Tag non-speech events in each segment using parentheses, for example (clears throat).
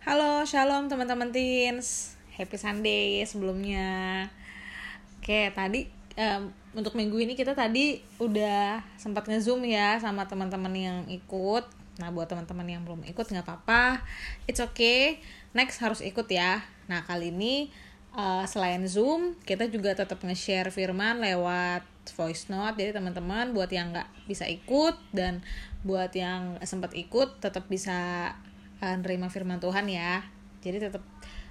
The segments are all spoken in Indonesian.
Halo, shalom teman-teman teens. Happy Sunday sebelumnya. Oke, tadi um, untuk minggu ini kita tadi udah sempat ngezoom ya sama teman-teman yang ikut. Nah, buat teman-teman yang belum ikut nggak apa-apa, it's okay. Next harus ikut ya. Nah, kali ini uh, selain zoom, kita juga tetap nge-share firman lewat voice note. Jadi teman-teman buat yang nggak bisa ikut dan buat yang sempat ikut tetap bisa nerima firman Tuhan ya. Jadi tetap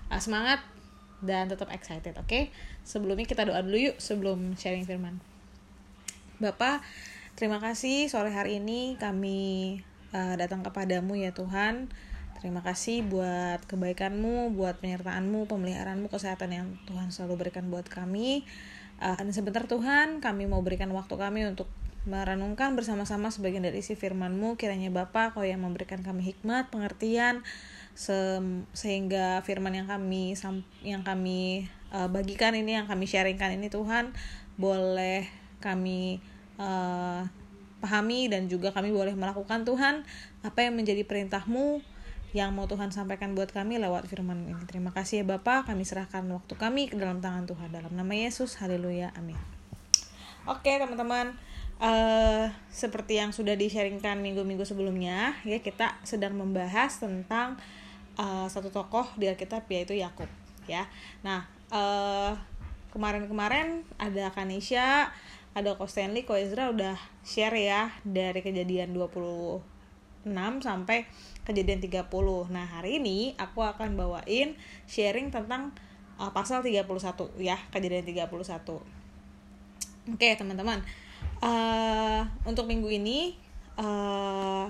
uh, semangat dan tetap excited, oke? Okay? Sebelumnya kita doa dulu yuk sebelum sharing firman. Bapak, terima kasih sore hari ini kami uh, datang kepadamu ya Tuhan. Terima kasih buat kebaikanmu, buat penyertaanmu, pemeliharaanmu, kesehatan yang Tuhan selalu berikan buat kami. Uh, sebentar Tuhan, kami mau berikan waktu kami untuk merenungkan bersama-sama sebagian dari isi firman-Mu. Kiranya Bapa kau yang memberikan kami hikmat, pengertian, se sehingga firman yang kami yang kami uh, bagikan ini, yang kami sharingkan ini Tuhan, boleh kami uh, pahami dan juga kami boleh melakukan Tuhan apa yang menjadi perintah-Mu yang mau Tuhan sampaikan buat kami lewat firman ini. Terima kasih ya Bapak, kami serahkan waktu kami ke dalam tangan Tuhan. Dalam nama Yesus, haleluya, amin. Oke teman-teman, uh, seperti yang sudah di-sharingkan minggu-minggu sebelumnya, ya kita sedang membahas tentang uh, satu tokoh di Alkitab yaitu Yakub, ya. Nah, uh, kemarin-kemarin ada Kanisha, ada Ko Stanley, Ko Ezra udah share ya dari kejadian 26 sampai kejadian 30. Nah, hari ini aku akan bawain sharing tentang uh, pasal 31 ya, kejadian 31. Oke, teman-teman. Uh, untuk minggu ini uh,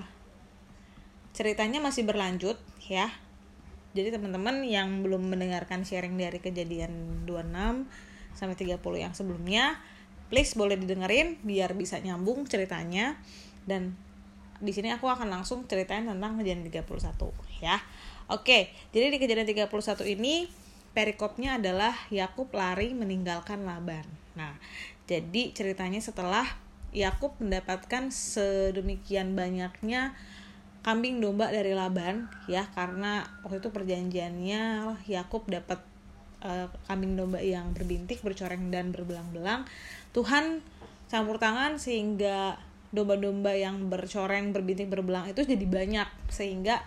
ceritanya masih berlanjut ya. Jadi teman-teman yang belum mendengarkan sharing dari kejadian 26 sampai 30 yang sebelumnya, please boleh didengerin biar bisa nyambung ceritanya dan di sini aku akan langsung ceritain tentang kejadian 31 ya. Oke, jadi di kejadian 31 ini perikopnya adalah Yakub lari meninggalkan Laban. Nah, jadi ceritanya setelah Yakub mendapatkan sedemikian banyaknya kambing domba dari Laban ya karena waktu itu perjanjiannya Yakub dapat uh, kambing domba yang berbintik, bercoreng dan berbelang-belang. Tuhan campur tangan sehingga domba-domba yang bercoreng berbintik berbelang itu jadi banyak sehingga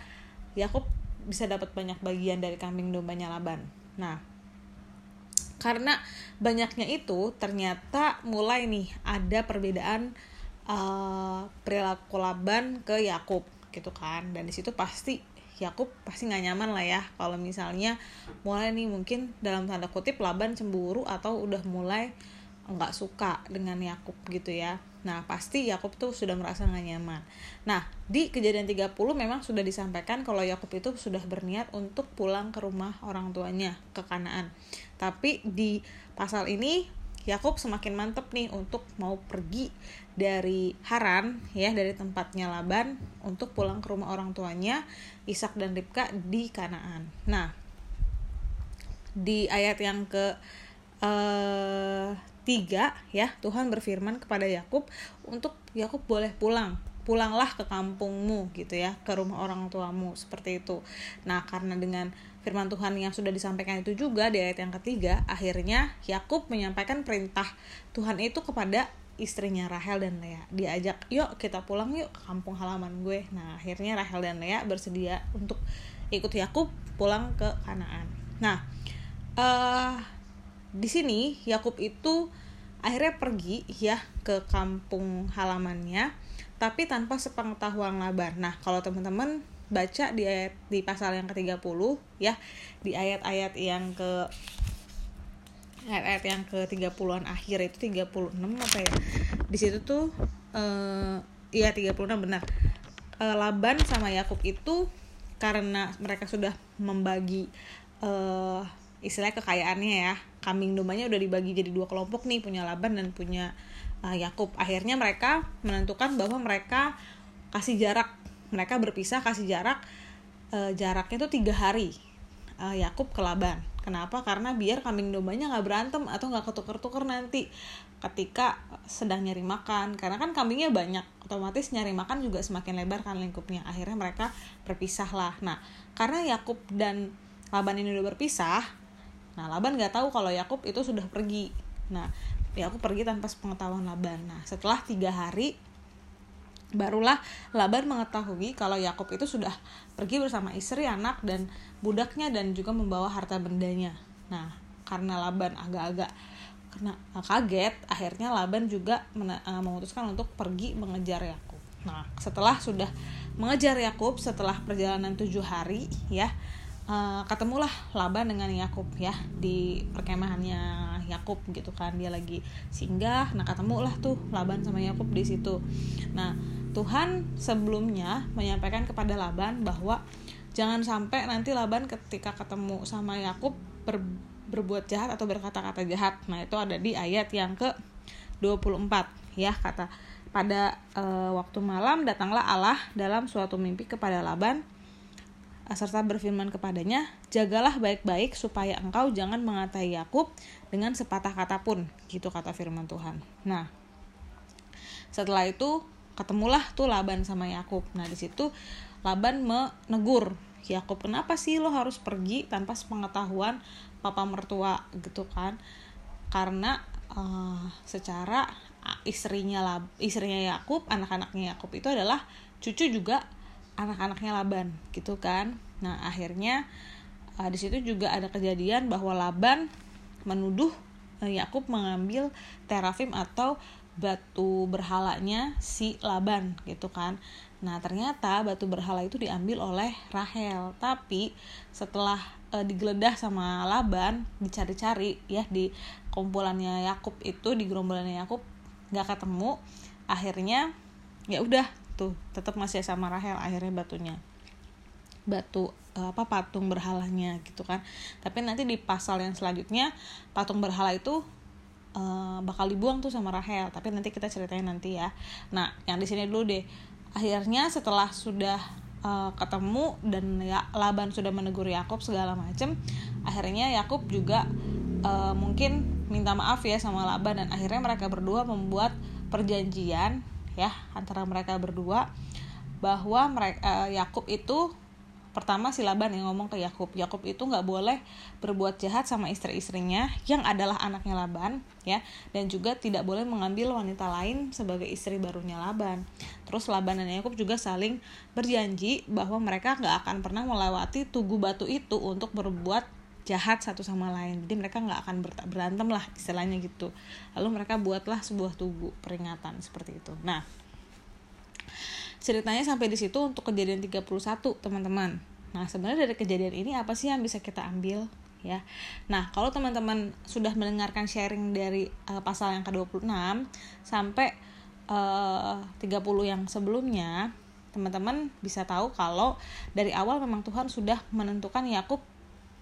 Yakub bisa dapat banyak bagian dari kambing dombanya Laban. Nah, karena banyaknya itu ternyata mulai nih ada perbedaan uh, perilaku Laban ke Yakub gitu kan dan di situ pasti Yakub pasti nggak nyaman lah ya kalau misalnya mulai nih mungkin dalam tanda kutip Laban cemburu atau udah mulai nggak suka dengan Yakub gitu ya Nah, pasti Yakub tuh sudah merasa gak nyaman. Nah, di kejadian 30 memang sudah disampaikan kalau Yakub itu sudah berniat untuk pulang ke rumah orang tuanya ke Kanaan. Tapi di pasal ini Yakub semakin mantep nih untuk mau pergi dari Haran ya dari tempatnya Laban untuk pulang ke rumah orang tuanya Ishak dan Ribka di Kanaan. Nah, di ayat yang ke uh, tiga ya Tuhan berfirman kepada Yakub untuk Yakub boleh pulang pulanglah ke kampungmu gitu ya ke rumah orang tuamu seperti itu nah karena dengan firman Tuhan yang sudah disampaikan itu juga di ayat yang ketiga akhirnya Yakub menyampaikan perintah Tuhan itu kepada istrinya Rahel dan Lea. Diajak yuk kita pulang yuk ke kampung halaman gue. Nah akhirnya Rahel dan Lea bersedia untuk ikut Yakub pulang ke Kanaan. Nah uh, di sini Yakub itu akhirnya pergi ya ke kampung halamannya tapi tanpa sepengetahuan Laban. Nah, kalau teman-teman baca di ayat di pasal yang ke-30 ya, di ayat-ayat yang ke ayat-ayat yang ke-30-an akhir itu 36 apa ya? Di situ tuh eh iya 36 benar. Eh, Laban sama Yakub itu karena mereka sudah membagi eh istilahnya kekayaannya ya kambing dombanya udah dibagi jadi dua kelompok nih punya Laban dan punya uh, Yakub akhirnya mereka menentukan bahwa mereka kasih jarak mereka berpisah kasih jarak uh, jaraknya itu tiga hari uh, Yakub ke Laban Kenapa? Karena biar kambing dombanya nggak berantem atau nggak ketuker-tuker nanti ketika sedang nyari makan. Karena kan kambingnya banyak, otomatis nyari makan juga semakin lebar kan lingkupnya. Akhirnya mereka berpisah lah. Nah, karena Yakub dan Laban ini udah berpisah, nah Laban nggak tahu kalau Yakub itu sudah pergi. Nah, Yakub pergi tanpa sepengetahuan Laban. Nah, setelah tiga hari barulah Laban mengetahui kalau Yakub itu sudah pergi bersama istri, anak dan budaknya dan juga membawa harta bendanya. Nah, karena Laban agak-agak kena kaget, akhirnya Laban juga uh, memutuskan untuk pergi mengejar Yakub. Nah, setelah sudah mengejar Yakub setelah perjalanan tujuh hari, ya uh, ketemulah Laban dengan Yakub ya di perkemahannya Yakub gitu kan dia lagi singgah, nah ketemulah tuh Laban sama Yakub di situ. Nah Tuhan sebelumnya menyampaikan kepada Laban bahwa jangan sampai nanti Laban ketika ketemu sama Yakub ber, berbuat jahat atau berkata-kata jahat. Nah, itu ada di ayat yang ke 24 ya kata pada e, waktu malam datanglah Allah dalam suatu mimpi kepada Laban serta berfirman kepadanya, "Jagalah baik-baik supaya engkau jangan mengatai Yakub dengan sepatah kata pun." Gitu kata firman Tuhan. Nah, setelah itu ketemulah tuh Laban sama Yakub. Nah di situ Laban menegur Yakub kenapa sih lo harus pergi tanpa sepengetahuan papa mertua gitu kan? Karena uh, secara istrinya Lab, istrinya Yakub, anak-anaknya Yakub itu adalah cucu juga anak-anaknya Laban gitu kan. Nah akhirnya uh, di situ juga ada kejadian bahwa Laban menuduh uh, Yakub mengambil terafim atau batu berhalanya si Laban gitu kan. Nah, ternyata batu berhala itu diambil oleh Rahel. Tapi setelah e, digeledah sama Laban, dicari-cari ya di kumpulannya Yakub itu di gerombolannya Yakub nggak ketemu. Akhirnya ya udah tuh tetap masih sama Rahel akhirnya batunya batu e, apa patung berhalanya gitu kan tapi nanti di pasal yang selanjutnya patung berhala itu uh, bakal dibuang tuh sama Rahel tapi nanti kita ceritain nanti ya. Nah yang di sini dulu deh. Akhirnya setelah sudah uh, ketemu dan ya Laban sudah menegur Yakub segala macem akhirnya Yakub juga uh, mungkin minta maaf ya sama Laban dan akhirnya mereka berdua membuat perjanjian ya antara mereka berdua bahwa mereka uh, Yakub itu pertama si Laban yang ngomong ke Yakub Yakub itu nggak boleh berbuat jahat sama istri-istrinya yang adalah anaknya Laban ya dan juga tidak boleh mengambil wanita lain sebagai istri barunya Laban. Terus Laban dan Yakub juga saling berjanji bahwa mereka nggak akan pernah melewati tugu batu itu untuk berbuat jahat satu sama lain. Jadi mereka nggak akan berantem lah istilahnya gitu. Lalu mereka buatlah sebuah tugu peringatan seperti itu. Nah ceritanya sampai di situ untuk kejadian 31 teman-teman. Nah sebenarnya dari kejadian ini apa sih yang bisa kita ambil ya? Nah kalau teman-teman sudah mendengarkan sharing dari uh, pasal yang ke-26 sampai uh, 30 yang sebelumnya teman-teman bisa tahu kalau dari awal memang Tuhan sudah menentukan Yakub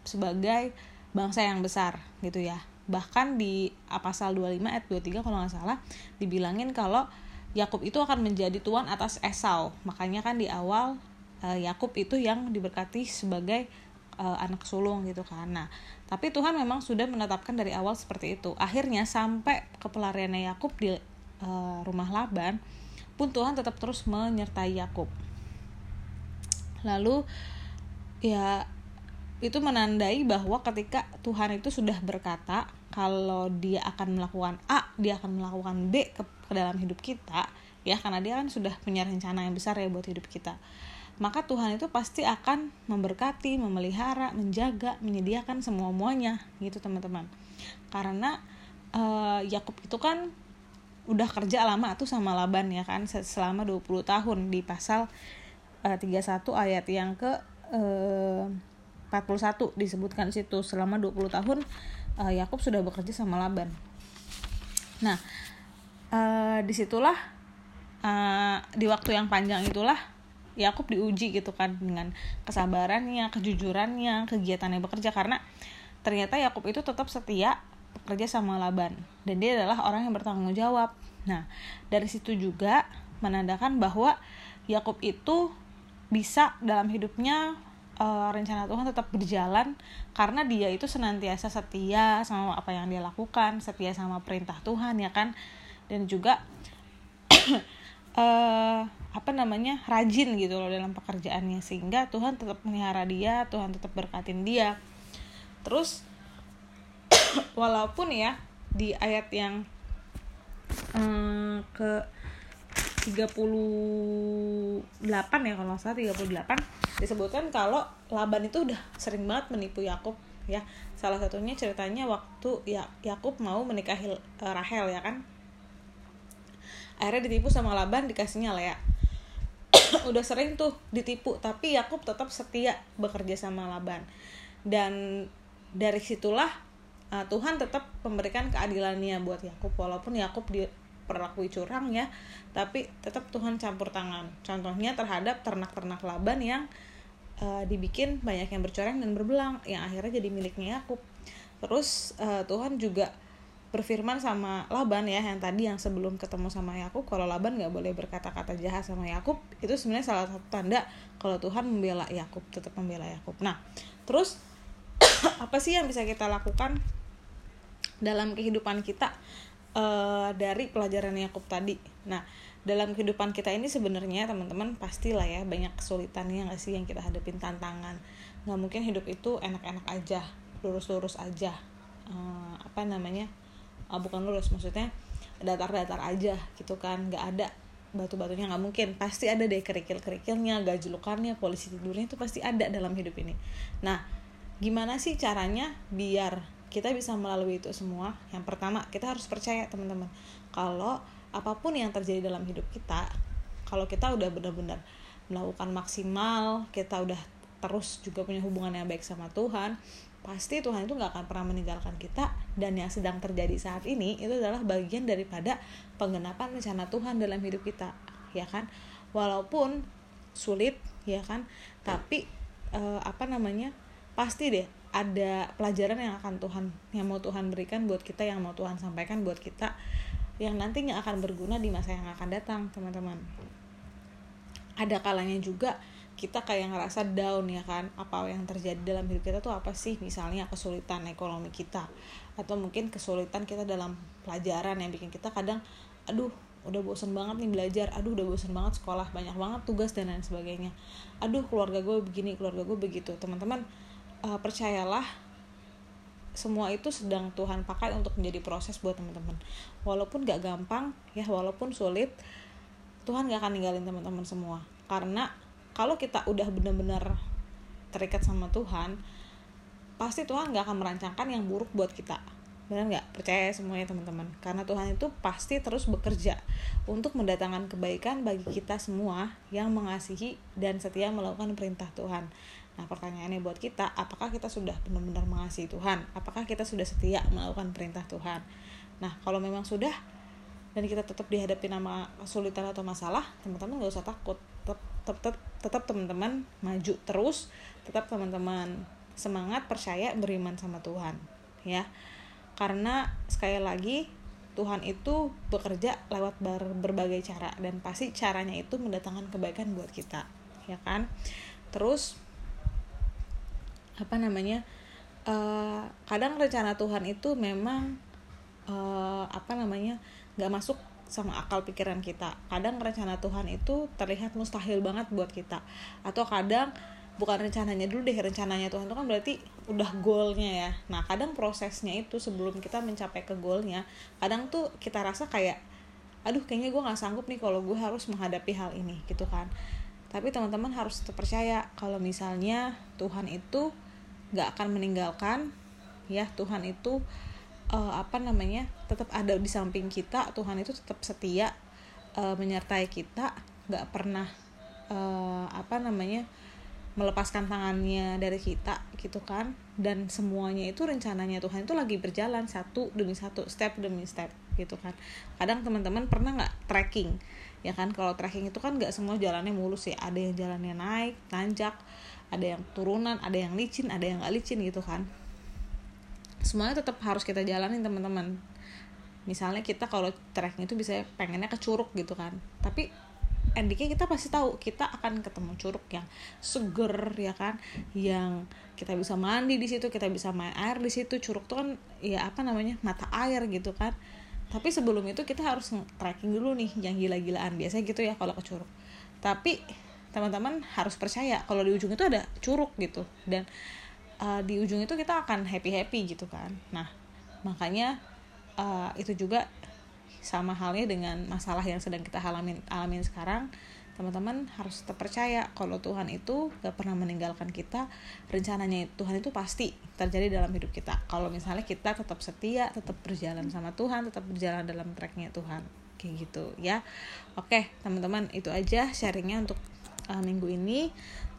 sebagai bangsa yang besar gitu ya. Bahkan di pasal 25 ayat 23 kalau nggak salah dibilangin kalau Yakub itu akan menjadi tuan atas Esau. Makanya kan di awal uh, Yakub itu yang diberkati sebagai uh, anak sulung gitu kan. Nah, tapi Tuhan memang sudah menetapkan dari awal seperti itu. Akhirnya sampai ke pelariannya Yakub di uh, rumah Laban pun Tuhan tetap terus menyertai Yakub. Lalu ya itu menandai bahwa ketika Tuhan itu sudah berkata kalau dia akan melakukan A, dia akan melakukan B ke ke dalam hidup kita ya karena dia kan sudah punya rencana yang besar ya buat hidup kita maka Tuhan itu pasti akan memberkati, memelihara, menjaga, menyediakan semua muanya gitu teman-teman. Karena uh, Yakub itu kan udah kerja lama tuh sama Laban ya kan selama 20 tahun di pasal uh, 31 ayat yang ke uh, 41 disebutkan situ selama 20 tahun uh, Yakub sudah bekerja sama Laban. Nah, uh, di situlah uh, di waktu yang panjang itulah Yakub diuji gitu kan dengan kesabarannya, kejujurannya, kegiatannya bekerja karena ternyata Yakub itu tetap setia bekerja sama Laban dan dia adalah orang yang bertanggung jawab. Nah, dari situ juga menandakan bahwa Yakub itu bisa dalam hidupnya uh, rencana Tuhan tetap berjalan karena dia itu senantiasa setia sama apa yang dia lakukan setia sama perintah Tuhan ya kan? Dan juga uh, (clears throat) apa namanya rajin gitu loh dalam pekerjaannya sehingga Tuhan tetap melihara dia Tuhan tetap berkatin dia. Terus (clears throat) walaupun ya di ayat yang um, ke 38 ya kalau salah 38 disebutkan kalau Laban itu udah sering banget menipu Yakub ya. Salah satunya ceritanya waktu ya Yakub mau menikahi uh, Rahel ya kan? Akhirnya ditipu sama Laban dikasihnya Lea (coughs) udah sering tuh ditipu tapi Yakub tetap setia bekerja sama Laban. Dan dari situlah uh, Tuhan tetap memberikan keadilannya buat Yakub. Walaupun Yakub diperlakui curang ya tapi tetap Tuhan campur tangan. Contohnya terhadap ternak-ternak Laban yang uh, dibikin banyak yang bercoreng dan berbelang yang akhirnya jadi miliknya Yakub. Terus uh, Tuhan juga berfirman sama Laban ya yang tadi yang sebelum ketemu sama Yakub kalau Laban nggak boleh berkata-kata jahat sama Yakub itu sebenarnya salah satu tanda kalau Tuhan membela Yakub tetap membela Yakub. Nah terus (coughs) apa sih yang bisa kita lakukan dalam kehidupan kita uh, dari pelajaran Yakub tadi. Nah dalam kehidupan kita ini sebenarnya teman-teman pastilah ya banyak kesulitannya nggak sih yang kita hadapin tantangan. Nggak mungkin hidup itu enak-enak aja lurus-lurus aja. Uh, apa namanya? Uh, bukan lurus maksudnya datar-datar aja gitu kan. Nggak ada batu-batunya nggak mungkin. Pasti ada deh kerikil-kerikilnya gajlukannya polisi tidurnya itu pasti ada dalam hidup ini. Nah gimana sih caranya biar kita bisa melalui itu semua. Yang pertama kita harus percaya teman-teman. Kalau apa pun yang terjadi dalam hidup kita kalau kita udah benar-benar melakukan maksimal kita udah terus juga punya hubungan yang baik sama Tuhan pasti Tuhan itu nggak akan pernah meninggalkan kita. Dan yang sedang terjadi saat ini itu adalah bagian daripada penggenapan rencana Tuhan dalam hidup kita ya kan? Walaupun sulit ya kan? Tapi eh, apa namanya? Pasti deh ada pelajaran yang akan Tuhan yang mau Tuhan berikan buat kita yang mau Tuhan sampaikan buat kita yang nantinya akan berguna di masa yang akan datang teman-teman. Ada kalanya juga kita kayak ngerasa down ya kan apa yang terjadi dalam hidup kita tuh apa sih? Misalnya kesulitan ekonomi kita atau mungkin kesulitan kita dalam pelajaran yang bikin kita kadang aduh udah bosen banget nih belajar aduh udah bosen banget sekolah banyak banget tugas dan lain sebagainya. Aduh keluarga gue begini keluarga gue begitu. Teman-teman uh, percayalah semua itu sedang Tuhan pakai untuk menjadi proses buat teman-teman. Walaupun gak gampang ya walaupun sulit Tuhan gak akan ninggalin teman-teman semua. Karena kalau kita udah benar-benar terikat sama Tuhan pasti Tuhan nggak akan merancangkan yang buruk buat kita. Benar nggak? Percaya semuanya teman-teman. Karena Tuhan itu pasti terus bekerja untuk mendatangkan kebaikan bagi kita semua yang mengasihi dan setia melakukan perintah Tuhan nah pertanyaannya buat kita apakah kita sudah benar-benar mengasihi Tuhan? Apakah kita sudah setia melakukan perintah Tuhan? Nah kalau memang sudah dan kita tetap dihadapi nama kesulitan atau masalah teman-teman nggak usah takut. Tetap tetap tetap teman-teman maju terus. Tetap teman-teman semangat percaya beriman sama Tuhan ya. Karena sekali lagi Tuhan itu bekerja lewat ber berbagai cara dan pasti caranya itu mendatangkan kebaikan buat kita ya kan? Terus apa namanya uh, kadang rencana Tuhan itu memang uh, apa namanya nggak masuk sama akal pikiran kita. Kadang rencana Tuhan itu terlihat mustahil banget buat kita. Atau kadang bukan rencananya dulu deh rencananya Tuhan itu kan berarti udah goalnya ya. Nah kadang prosesnya itu sebelum kita mencapai ke goalnya kadang tuh kita rasa kayak aduh kayaknya gue nggak sanggup nih kalau gue harus menghadapi hal ini gitu kan. Tapi teman-teman harus percaya kalau misalnya Tuhan itu nggak akan meninggalkan ya Tuhan itu uh, apa namanya tetap ada di samping kita Tuhan itu tetap setia uh, menyertai kita nggak pernah uh, apa namanya melepaskan tangannya dari kita gitu kan. Dan semuanya itu rencananya Tuhan itu lagi berjalan satu demi satu step demi step gitu kan. Kadang teman-teman pernah nggak trekking ya kan kalau trekking itu kan nggak semua jalannya mulus ya ada yang jalannya naik nanjak ada yang turunan ada yang licin ada yang nggak licin gitu kan. Semuanya tetap harus kita jalanin teman-teman. Misalnya kita kalau trekking itu bisa pengennya ke curug gitu kan. Tapi endingnya kita pasti tahu kita akan ketemu curug yang seger ya kan. Yang kita bisa mandi di situ kita bisa main air di situ. Curug tuh kan ya apa namanya mata air gitu kan tapi sebelum itu kita harus trekking dulu nih yang gila-gilaan biasanya gitu ya kalau ke curug tapi teman-teman harus percaya kalau di ujung itu ada curug gitu. Dan uh, di ujung itu kita akan happy happy gitu kan. Nah makanya uh, itu juga sama halnya dengan masalah yang sedang kita alamin alamin sekarang teman-teman harus tetap percaya kalau Tuhan itu gak pernah meninggalkan kita. Rencananya Tuhan itu pasti terjadi dalam hidup kita. Kalau misalnya kita tetap setia tetap berjalan sama Tuhan tetap berjalan dalam tracknya Tuhan. Kayak gitu ya. Oke teman-teman itu aja sharingnya untuk uh, minggu ini.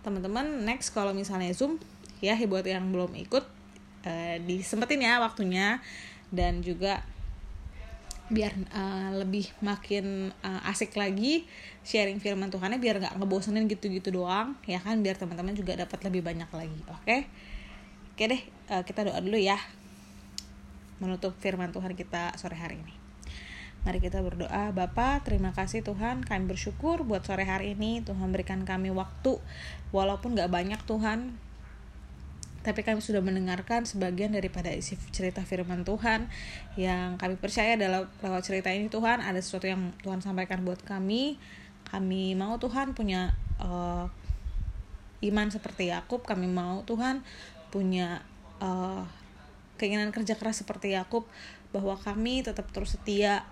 Teman-teman next kalau misalnya zoom ya buat yang belum ikut uh, disempetin ya waktunya. Dan juga biar uh, lebih makin uh, asik lagi sharing firman Tuhannya biar nggak ngebosenin gitu-gitu doang ya kan? Biar teman-teman juga dapat lebih banyak lagi oke? Okay? oke deh uh, kita doa dulu ya menutup firman Tuhan kita sore hari ini. Mari kita berdoa, Bapa, terima kasih Tuhan, kami bersyukur buat sore hari ini, Tuhan berikan kami waktu, walaupun gak banyak Tuhan, tapi kami sudah mendengarkan sebagian daripada isi cerita firman Tuhan. Yang kami percaya dalam lewat cerita ini Tuhan ada sesuatu yang Tuhan sampaikan buat kami. Kami mau Tuhan punya uh, iman seperti Yakub. Kami mau Tuhan punya uh, keinginan kerja keras seperti Yakub. Bahwa kami tetap terus setia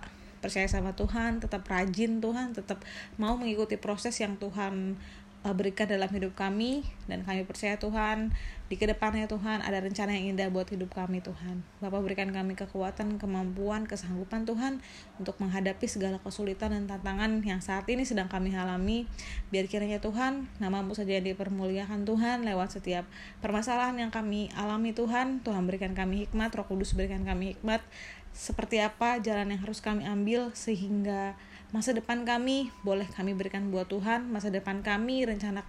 percaya sama Tuhan tetap rajin Tuhan tetap mau mengikuti proses yang Tuhan uh, berikan dalam hidup kami dan kami percaya Tuhan di ke depannya Tuhan ada rencana yang indah buat hidup kami Tuhan. Bapak berikan kami kekuatan, kemampuan, kesanggupan Tuhan untuk menghadapi segala kesulitan dan tantangan yang saat ini sedang kami alami. Biar kiranya Tuhan namamu saja yang dipermuliakan Tuhan lewat setiap permasalahan yang kami alami Tuhan. Tuhan berikan kami hikmat, roh kudus berikan kami hikmat. Seperti apa jalan yang harus kami ambil sehingga masa depan kami boleh kami berikan buat Tuhan. Masa depan kami rencana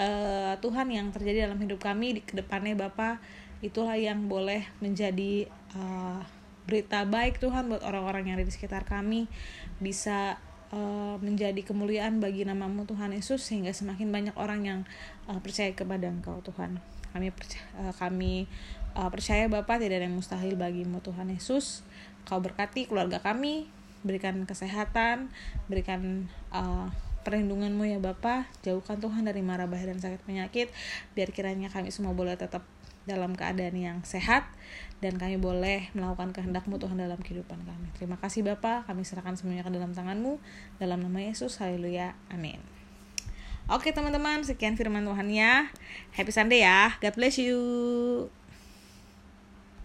uh, Tuhan yang terjadi dalam hidup kami di ke depannya Bapak itulah yang boleh menjadi uh, berita baik Tuhan buat orang-orang yang ada di sekitar kami. Bisa uh, menjadi kemuliaan bagi namamu Tuhan Yesus sehingga semakin banyak orang yang uh, percaya kepada Engkau Tuhan. Kami percaya, uh, kami uh, percaya Bapak tidak ada yang mustahil bagimu Tuhan Yesus. Kau berkati keluarga kami berikan kesehatan, berikan uh, perlindunganmu ya Bapa, jauhkan Tuhan dari marah bahaya dan sakit penyakit, biar kiranya kami semua boleh tetap dalam keadaan yang sehat dan kami boleh melakukan kehendakmu Tuhan dalam kehidupan kami. Terima kasih Bapa, kami serahkan semuanya ke dalam tanganmu, dalam nama Yesus, haleluya, amin. Oke teman-teman, sekian firman Tuhan ya. Happy Sunday ya, God bless you.